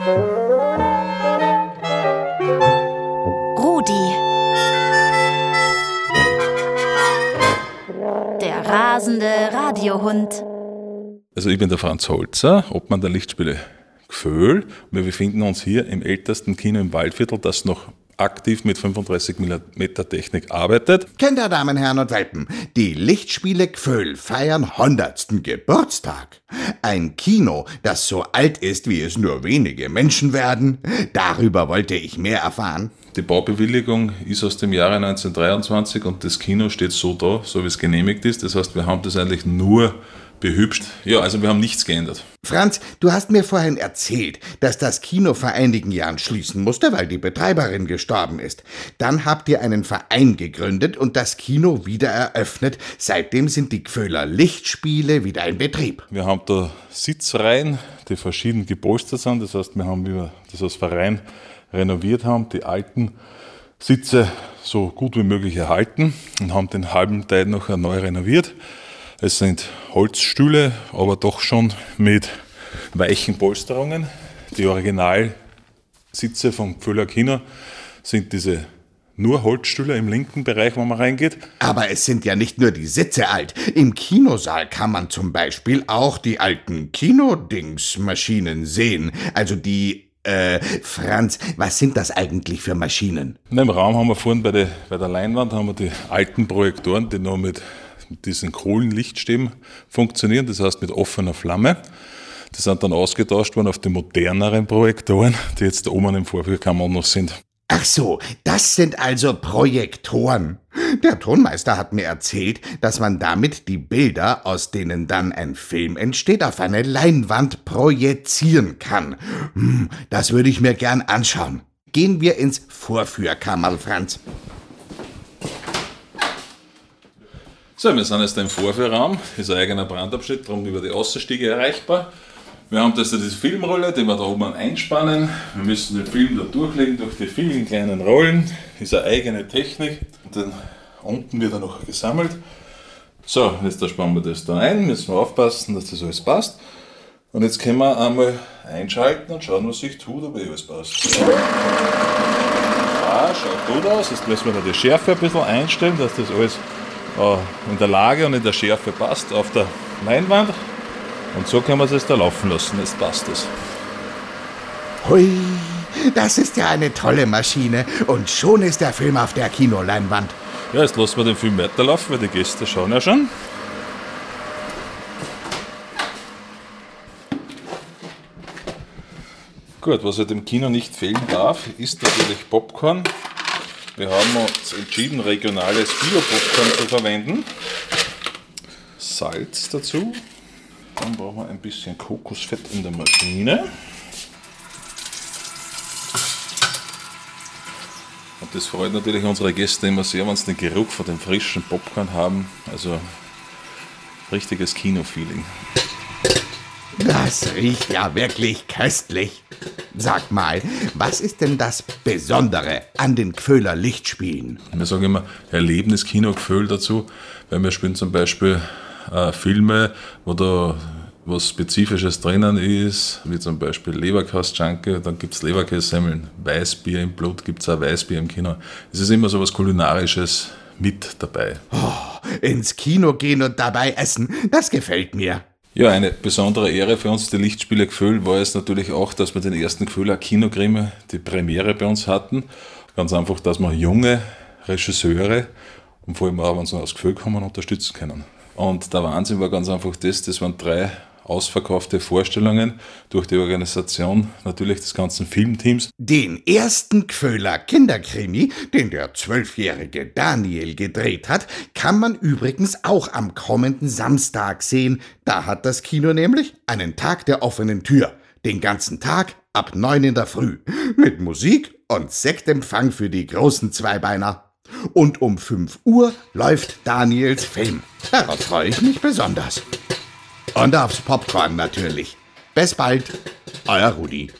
Rudi. Der rasende Radiohund. Also ich bin der Franz Holzer, Obmann der Lichtspiele Gföhl. Wir befinden uns hier im ältesten Kino im Waldviertel, das noch aktiv mit 35 mm Technik arbeitet. Kinder, Damen, Herren und Welpen, die Lichtspiele Gföhl feiern 100. Geburtstag. Ein Kino, das so alt ist, wie es nur wenige Menschen werden. Darüber wollte ich mehr erfahren. Die Baubewilligung ist aus dem Jahre 1923 und das Kino steht so da, so wie es genehmigt ist. Das heißt, wir haben das eigentlich nur behübscht. Ja, also wir haben nichts geändert. Franz, du hast mir vorhin erzählt, dass das Kino vor einigen Jahren schließen musste, weil die Betreiberin gestorben ist. Dann habt ihr einen Verein gegründet und das Kino wieder eröffnet. Seitdem sind die Gföhler Lichtspiele wieder in Betrieb. Wir haben da Sitzreihen, die verschieden gepolstert sind. Das heißt, wir haben wir das als Verein renoviert haben, die alten Sitze so gut wie möglich erhalten und haben den halben Teil noch neu renoviert. Es sind Holzstühle, aber doch schon mit weichen Polsterungen. Die Originalsitze vom Pföhler Kino sind diese nur Holzstühle im linken Bereich, wo man reingeht. Aber es sind ja nicht nur die Sitze alt. Im Kinosaal kann man zum Beispiel auch die alten Kinodingsmaschinen sehen. Also die äh, Franz, was sind das eigentlich für Maschinen? Im Raum haben wir vorhin bei der, bei der Leinwand haben wir die alten Projektoren, die noch mit diesen Kohlenlichtstäben funktionieren, das heißt mit offener Flamme. Die sind dann ausgetauscht worden auf die moderneren Projektoren, die jetzt da oben im Vorführkammer noch sind. Ach so, das sind also Projektoren. Der Tonmeister hat mir erzählt, dass man damit die Bilder, aus denen dann ein Film entsteht, auf eine Leinwand projizieren kann. Hm, das würde ich mir gern anschauen. Gehen wir ins Vorführkammer, Franz. So, wir sind jetzt im Vorführraum, ist ein eigener Brandabschnitt, darum über die Außenstiege erreichbar. Wir haben das diese Filmrolle, die wir da oben einspannen. Wir müssen den Film da durchlegen durch die vielen kleinen Rollen. Ist eine eigene Technik. Und dann unten wird er noch gesammelt. So, jetzt spannen wir das da ein, müssen wir aufpassen, dass das alles passt. Und jetzt können wir einmal einschalten und schauen, was sich tut, ob eh alles passt. Ja, schaut gut aus. Jetzt müssen wir da die Schärfe ein bisschen einstellen, dass das alles in der Lage und in der Schärfe passt auf der Leinwand. Und so können wir es jetzt da laufen lassen. Jetzt passt es. Hui, das ist ja eine tolle Maschine. Und schon ist der Film auf der Kinoleinwand. Ja, jetzt lassen wir den Film weiterlaufen, weil die Gäste schauen ja schon. Gut, was halt im Kino nicht fehlen darf, ist natürlich Popcorn. Wir haben uns entschieden, regionales Bio-Popcorn zu verwenden. Salz dazu. Dann brauchen wir ein bisschen Kokosfett in der Maschine. Und das freut natürlich unsere Gäste immer sehr, wenn sie den Geruch von dem frischen Popcorn haben. Also richtiges Kino-Feeling. Das riecht ja wirklich köstlich. Sag mal, was ist denn das Besondere an den Gföhler Lichtspielen? Wir sagen immer Erlebnis Kino Gföhl dazu, weil wir spielen zum Beispiel äh, Filme, wo da was Spezifisches drinnen ist, wie zum Beispiel Leberkastschanke, dann gibt es Leberkässemmeln, Weißbier im Blut, gibt es auch Weißbier im Kino. Es ist immer so was Kulinarisches mit dabei. Oh, ins Kino gehen und dabei essen, das gefällt mir. Ja, eine besondere Ehre für uns, die Lichtspiele Gefühl, war es natürlich auch, dass wir den ersten Gefühler Kinogrime, die Premiere bei uns hatten. Ganz einfach, dass wir junge Regisseure und vor allem auch, wenn sie aus Gefühl kommen, unterstützen können. Und der Wahnsinn war ganz einfach das, das waren drei ausverkaufte Vorstellungen durch die Organisation natürlich des ganzen Filmteams. Den ersten Gföhler Kinderkrimi, den der zwölfjährige Daniel gedreht hat, kann man übrigens auch am kommenden Samstag sehen. Da hat das Kino nämlich einen Tag der offenen Tür. Den ganzen Tag ab neun in der Früh. Mit Musik und Sektempfang für die großen Zweibeiner. Und um 5 Uhr läuft Daniels Film. Darauf freue ich mich besonders. Und aufs Popcorn natürlich. Bis bald, euer Rudi.